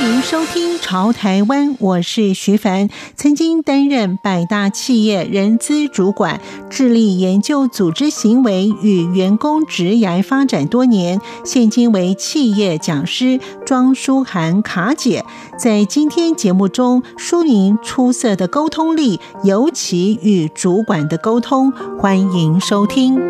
欢迎收听《潮台湾》，我是徐凡，曾经担任百大企业人资主管，致力研究组织行为与员工职涯发展多年。现今为企业讲师庄舒涵卡姐，在今天节目中说明出色的沟通力，尤其与主管的沟通。欢迎收听。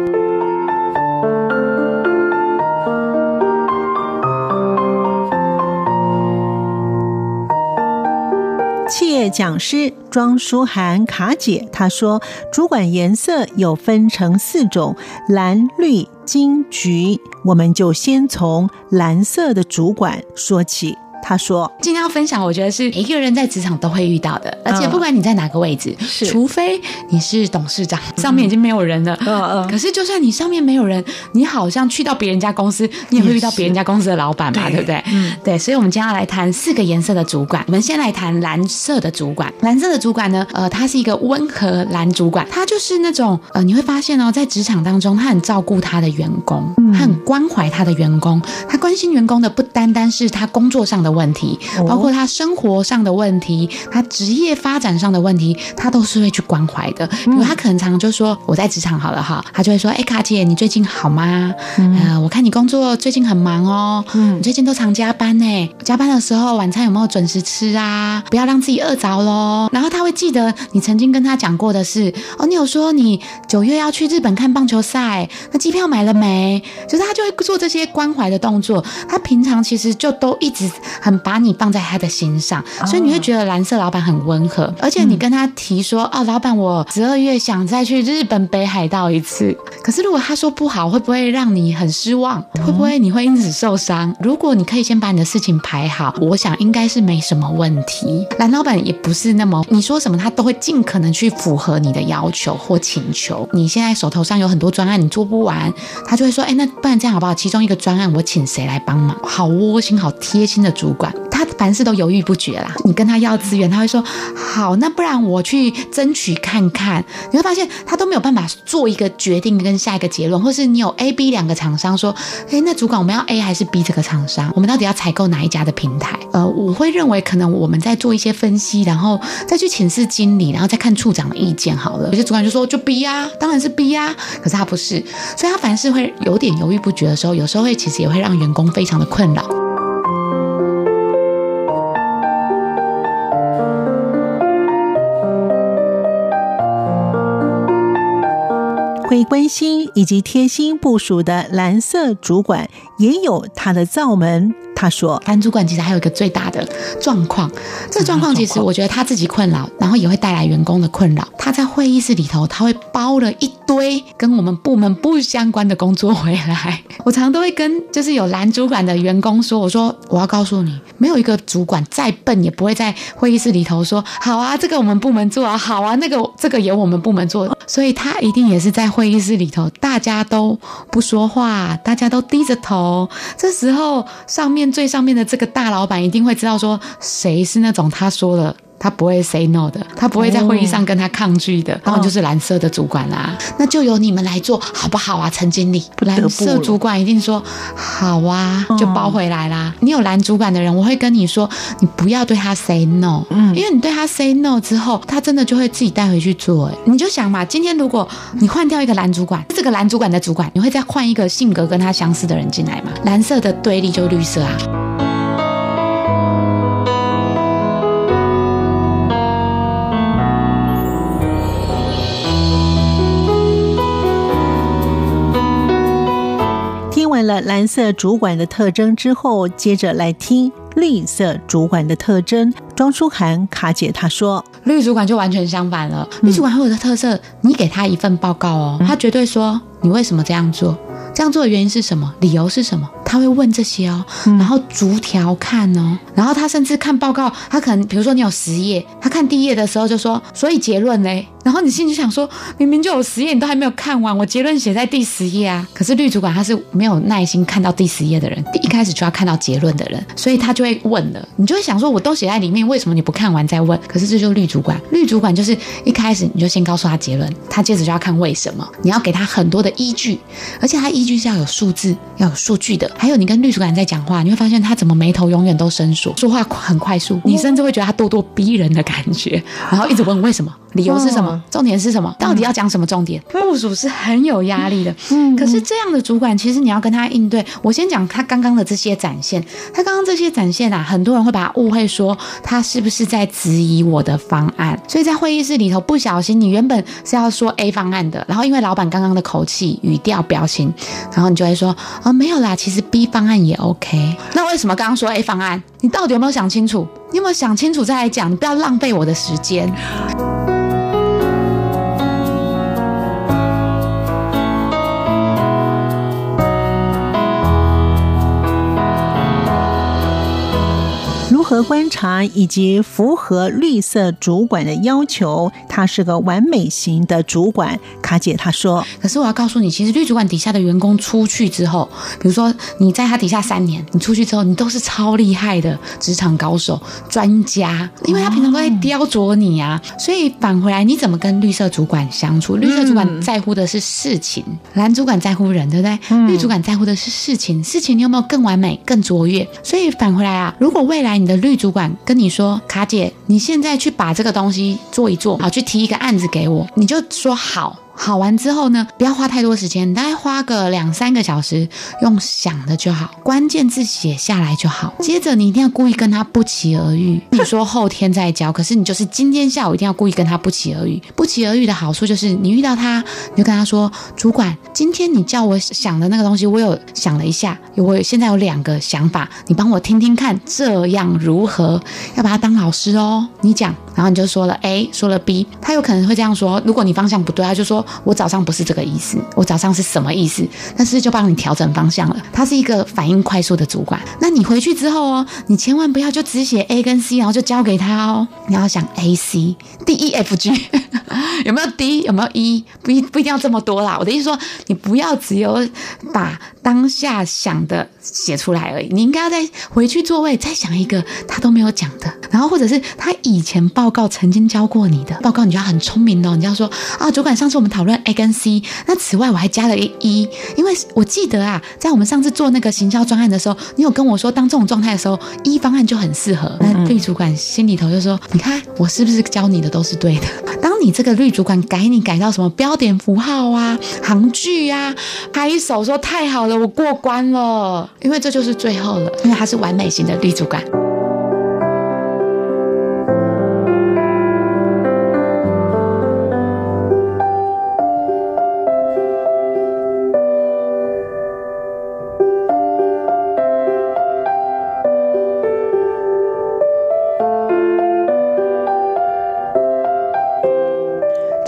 讲师庄舒涵卡姐她说，主管颜色有分成四种：蓝、绿、金、橘。我们就先从蓝色的主管说起。他说：“今天要分享，我觉得是每一个人在职场都会遇到的，而且不管你在哪个位置，是除非你是董事长，上面已经没有人了。嗯嗯。可是就算你上面没有人，你好像去到别人家公司，你也会遇到别人家公司的老板嘛，对不对？嗯，对。所以，我们今天要来谈四个颜色的主管。我们先来谈蓝色的主管。蓝色的主管呢，呃，他是一个温和蓝主管，他就是那种呃，你会发现哦，在职场当中，他很照顾他的员工，他很关怀他的员工，他关心员工的不单单是他工作上的。问题，包括他生活上的问题，他职业发展上的问题，他都是会去关怀的。比如他可能常常就说：“我在职场好了哈。”他就会说：“哎，卡姐，你最近好吗？呃，我看你工作最近很忙哦，嗯，你最近都常加班呢。加班的时候晚餐有没有准时吃啊？不要让自己饿着喽。”然后他会记得你曾经跟他讲过的事哦，你有说你九月要去日本看棒球赛，那机票买了没？就是他就会做这些关怀的动作。他平常其实就都一直。很把你放在他的心上，所以你会觉得蓝色老板很温和，而且你跟他提说，哦，老板，我十二月想再去日本北海道一次。可是如果他说不好，会不会让你很失望？会不会你会因此受伤？如果你可以先把你的事情排好，我想应该是没什么问题。蓝老板也不是那么你说什么他都会尽可能去符合你的要求或请求。你现在手头上有很多专案，你做不完，他就会说，哎，那不然这样好不好？其中一个专案我请谁来帮忙？好窝心，好贴心的主。管他凡事都犹豫不决啦，你跟他要资源，他会说好，那不然我去争取看看。你会发现他都没有办法做一个决定跟下一个结论，或是你有 A、B 两个厂商说，诶，那主管我们要 A 还是 B 这个厂商？我们到底要采购哪一家的平台？呃，我会认为可能我们在做一些分析，然后再去请示经理，然后再看处长的意见好了。有些主管就说就 B 呀，当然是 B 呀，可是他不是，所以他凡事会有点犹豫不决的时候，有时候会其实也会让员工非常的困扰。会关心以及贴心部署的蓝色主管，也有他的罩门。他说：“蓝主管其实还有一个最大的状况，这个状况其实我觉得他自己困扰，然后也会带来员工的困扰。他在会议室里头，他会包了一堆跟我们部门不相关的工作回来。我常都会跟就是有蓝主管的员工说，我说我要告诉你，没有一个主管再笨也不会在会议室里头说好啊，这个我们部门做啊，好啊，那个这个由我们部门做。所以他一定也是在会议室里头，大家都不说话，大家都低着头。这时候上面。最上面的这个大老板一定会知道说，谁是那种他说的。他不会 say no 的，他不会在会议上跟他抗拒的，然后就是蓝色的主管啦，那就由你们来做好不好啊，陈经理？蓝色主管一定说好啊，就包回来啦。你有蓝主管的人，我会跟你说，你不要对他 say no，嗯，因为你对他 say no 之后，他真的就会自己带回去做。哎，你就想嘛，今天如果你换掉一个蓝主管，这个蓝主管的主管，你会再换一个性格跟他相似的人进来吗？蓝色的对立就绿色啊。了蓝色主管的特征之后，接着来听绿色主管的特征。庄舒涵卡姐她说，绿主管就完全相反了。绿主管会有的特色，你给他一份报告哦，他绝对说你为什么这样做，这样做的原因是什么，理由是什么。他会问这些哦，然后逐条看哦，然后他甚至看报告，他可能比如说你有十页，他看第一页的时候就说，所以结论嘞。然后你心里想说，明明就有十页，你都还没有看完，我结论写在第十页啊。可是绿主管他是没有耐心看到第十页的人，一开始就要看到结论的人，所以他就会问了。你就会想说，我都写在里面，为什么你不看完再问？可是这就是绿主管，绿主管就是一开始你就先告诉他结论，他接着就要看为什么，你要给他很多的依据，而且他依据是要有数字、要有数据的。还有你跟律所长在讲话，你会发现他怎么眉头永远都深锁，说话很快速，你甚至会觉得他咄咄逼人的感觉，然后一直问为什么。理由是什么？重点是什么？到底要讲什么重点？部署是很有压力的。嗯，可是这样的主管，其实你要跟他应对。我先讲他刚刚的这些展现，他刚刚这些展现啊，很多人会把他误会说他是不是在质疑我的方案。所以在会议室里头，不小心你原本是要说 A 方案的，然后因为老板刚刚的口气、语调、表情，然后你就会说哦，没有啦，其实 B 方案也 OK。那为什么刚刚说 A 方案？你到底有没有想清楚？你有没有想清楚再来讲？你不要浪费我的时间。和观察以及符合绿色主管的要求，他是个完美型的主管。卡姐她说：“可是我要告诉你，其实绿主管底下的员工出去之后，比如说你在他底下三年，你出去之后，你都是超厉害的职场高手、专家，因为他平常都在雕琢你啊。所以返回来，你怎么跟绿色主管相处？绿色主管在乎的是事情，蓝主管在乎人，对不对？绿主管在乎的是事情，事情你有没有更完美、更卓越？所以返回来啊，如果未来你的绿主管跟你说：“卡姐，你现在去把这个东西做一做，好，去提一个案子给我。”你就说好。好完之后呢，不要花太多时间，大概花个两三个小时，用想的就好，关键字写下来就好。接着你一定要故意跟他不期而遇。你说后天再交，可是你就是今天下午一定要故意跟他不期而遇。不期而遇的好处就是，你遇到他，你就跟他说：“主管，今天你叫我想的那个东西，我有想了一下，我现在有两个想法，你帮我听听看，这样如何？要把他当老师哦。”你讲，然后你就说了 A，说了 B，他有可能会这样说。如果你方向不对，他就说。我早上不是这个意思，我早上是什么意思？但是就帮你调整方向了。他是一个反应快速的主管。那你回去之后哦，你千万不要就只写 A 跟 C，然后就交给他哦。你要想 A C D E F G，有没有 D？有没有 E？不一不一定要这么多啦。我的意思说，你不要只有把当下想的写出来而已。你应该要再回去座位再想一个他都没有讲的，然后或者是他以前报告曾经教过你的报告，你就要很聪明哦。你就要说啊，主管，上次我们讨论。A 跟 C，那此外我还加了一 E，因为我记得啊，在我们上次做那个行销专案的时候，你有跟我说，当这种状态的时候，E 方案就很适合。那绿主管心里头就说：“你看我是不是教你的都是对的？当你这个绿主管改你改到什么标点符号啊、行距啊，拍手说太好了，我过关了，因为这就是最后了，因为它是完美型的立足感。”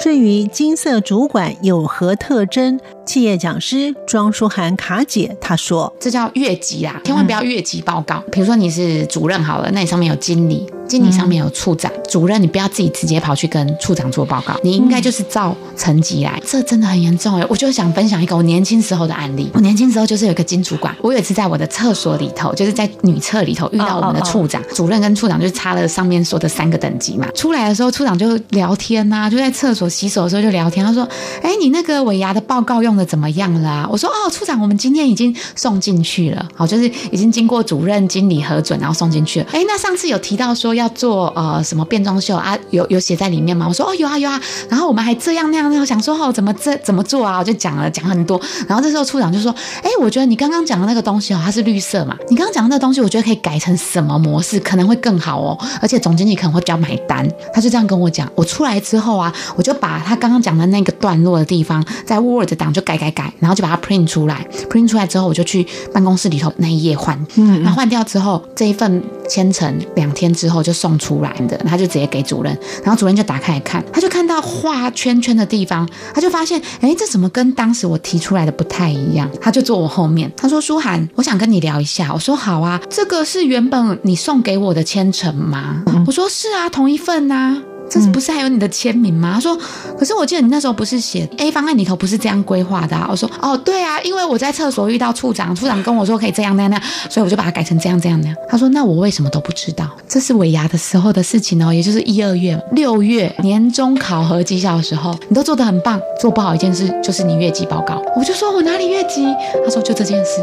至于金色主管有何特征？企业讲师庄书涵卡姐她说：“这叫越级啊，千万不要越级报告。比如说你是主任好了，那你上面有经理。”经理上面有处长、主任，你不要自己直接跑去跟处长做报告，你应该就是照成绩来。这真的很严重哎！我就想分享一个我年轻时候的案例。我年轻时候就是有一个金主管，我有一次在我的厕所里头，就是在女厕里头遇到我们的处长、主任跟处长，就差了上面说的三个等级嘛。出来的时候，处长就聊天呐，就在厕所洗手的时候就聊天。他说：“哎，你那个尾牙的报告用的怎么样了啊？”我说：“哦，处长，我们今天已经送进去了，好，就是已经经过主任、经理核准，然后送进去了。哎，那上次有提到说。”要做呃什么变装秀啊？有有写在里面吗？我说哦有啊有啊，然后我们还这样那样，然后想说哦怎么这怎么做啊？我就讲了讲很多，然后这时候处长就说，哎，我觉得你刚刚讲的那个东西哦，它是绿色嘛，你刚刚讲的那个东西，我觉得可以改成什么模式，可能会更好哦，而且总经理可能会比较买单。他就这样跟我讲，我出来之后啊，我就把他刚刚讲的那个段落的地方在 Word 档就改改改，然后就把它 print 出来，print 出来之后，我就去办公室里头那一页换，嗯，然后换掉之后这一份。千成两天之后就送出来的，他就直接给主任，然后主任就打开来看，他就看到画圈圈的地方，他就发现，哎，这怎么跟当时我提出来的不太一样？他就坐我后面，他说：“舒涵，我想跟你聊一下。”我说：“好啊，这个是原本你送给我的千成吗？”、我说：“是啊，同一份呐、啊。”这不是还有你的签名吗？他说，可是我记得你那时候不是写 A 方案里头不是这样规划的啊。我说，哦，对啊，因为我在厕所遇到处长，处长跟我说可以这样那样那样，所以我就把它改成这样这样那样。他说，那我为什么都不知道？这是尾牙的时候的事情哦，也就是一二月、六月年终考核绩效的时候，你都做得很棒，做不好一件事就是你越级报告。我就说我哪里越级？他说就这件事。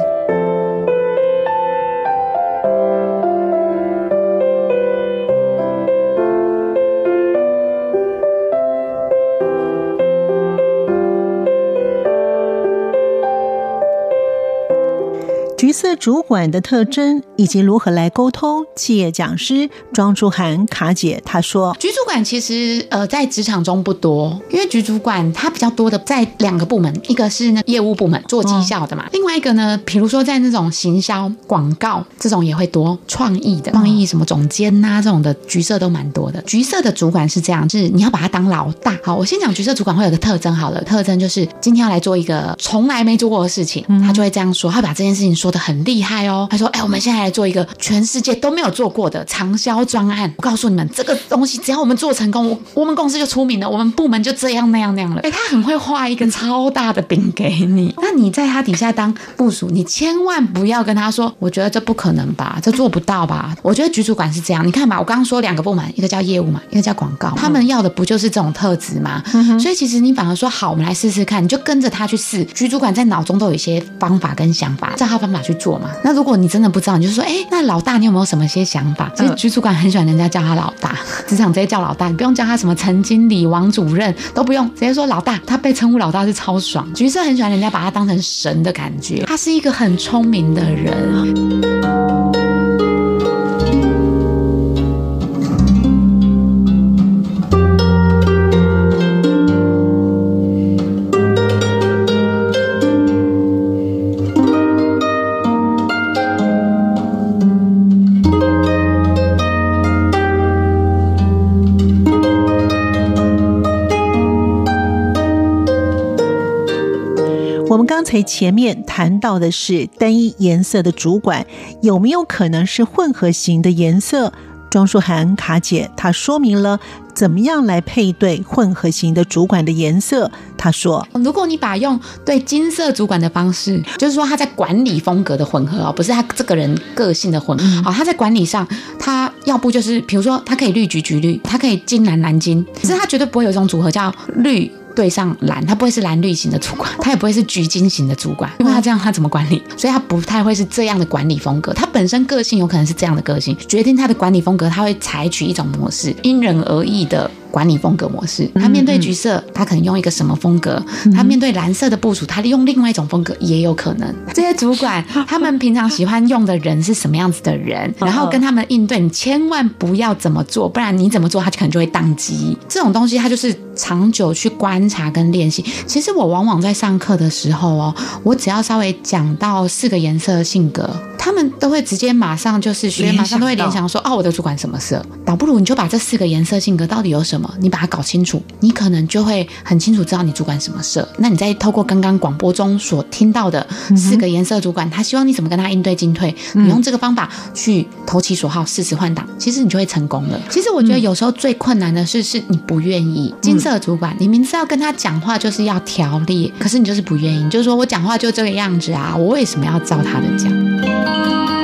色主管的特征以及如何来沟通，企业讲师庄书涵卡姐她说：“局主管其实呃在职场中不多，因为局主管他比较多的在两个部门，一个是那业务部门做绩效的嘛，哦、另外一个呢，比如说在那种行销广告这种也会多，创意的创意什么总监呐、啊、这种的橘色都蛮多的。橘色的主管是这样，是你要把他当老大。好，我先讲橘色主管会有个特征，好了，特征就是今天要来做一个从来没做过的事情，他就会这样说，他把这件事情说。”说的很厉害哦，他说：“哎，我们现在来做一个全世界都没有做过的长销专案。我告诉你们，这个东西只要我们做成功，我我们公司就出名了，我们部门就这样那样那样了。哎，他很会画一个超大的饼给你，那你在他底下当部署，你千万不要跟他说，我觉得这不可能吧，这做不到吧？我觉得局主管是这样，你看吧，我刚刚说两个部门，一个叫业务嘛，一个叫广告，他们要的不就是这种特质吗？嗯、所以其实你反而说好，我们来试试看，你就跟着他去试。局主管在脑中都有一些方法跟想法，照他方法去做嘛。那如果你真的不知道，你就说，哎，那老大，你有没有什么些想法？其实局主管很喜欢人家叫他老大，职场直接叫老大，你不用叫他什么陈经理、王主任都不用，直接说老大。他被称呼老大是超爽。橘色很喜欢人家把他当成神的感觉，他是一个很聪明的人。才前面谈到的是单一颜色的主管，有没有可能是混合型的颜色？庄淑涵卡姐她说明了怎么样来配对混合型的主管的颜色。她说：“如果你把用对金色主管的方式，就是说他在管理风格的混合哦，不是他这个人个性的混合。好，他在管理上，他要不就是比如说他可以绿橘橘绿，他可以金蓝蓝金，可是他绝对不会有一种组合叫绿。”对上蓝，他不会是蓝绿型的主管，他也不会是橘金型的主管，因为他这样他怎么管理？所以他不太会是这样的管理风格。他本身个性有可能是这样的个性，决定他的管理风格，他会采取一种模式，因人而异的。管理风格模式，他面对橘色，他可能用一个什么风格？他面对蓝色的部署，他利用另外一种风格也有可能。这些主管 他们平常喜欢用的人是什么样子的人？然后跟他们应对，你千万不要怎么做，不然你怎么做，他可能就会宕机。这种东西，他就是长久去观察跟练习。其实我往往在上课的时候哦，我只要稍微讲到四个颜色的性格，他们都会直接马上就是学，马上都会联想说，哦，我的主管什么色？倒不如你就把这四个颜色性格到底有什么？你把它搞清楚，你可能就会很清楚知道你主管什么色。那你再透过刚刚广播中所听到的四个颜色主管，他希望你怎么跟他应对进退，你用这个方法去投其所好，适时换挡，其实你就会成功了。其实我觉得有时候最困难的是，是你不愿意。金色主管，你明知道跟他讲话就是要条例，可是你就是不愿意，你就是说我讲话就这个样子啊，我为什么要照他的讲？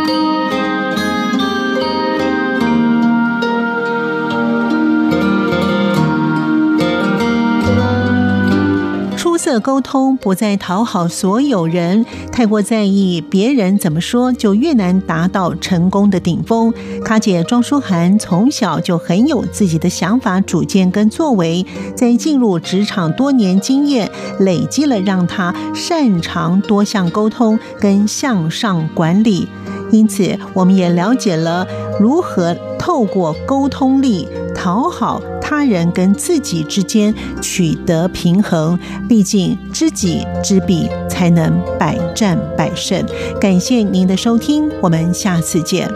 沟通不再讨好所有人，太过在意别人怎么说，就越难达到成功的顶峰。卡姐庄书涵从小就很有自己的想法、主见跟作为，在进入职场多年经验累积了，让她擅长多项沟通跟向上管理。因此，我们也了解了如何透过沟通力讨好他人跟自己之间取得平衡。毕竟知己知彼，才能百战百胜。感谢您的收听，我们下次见。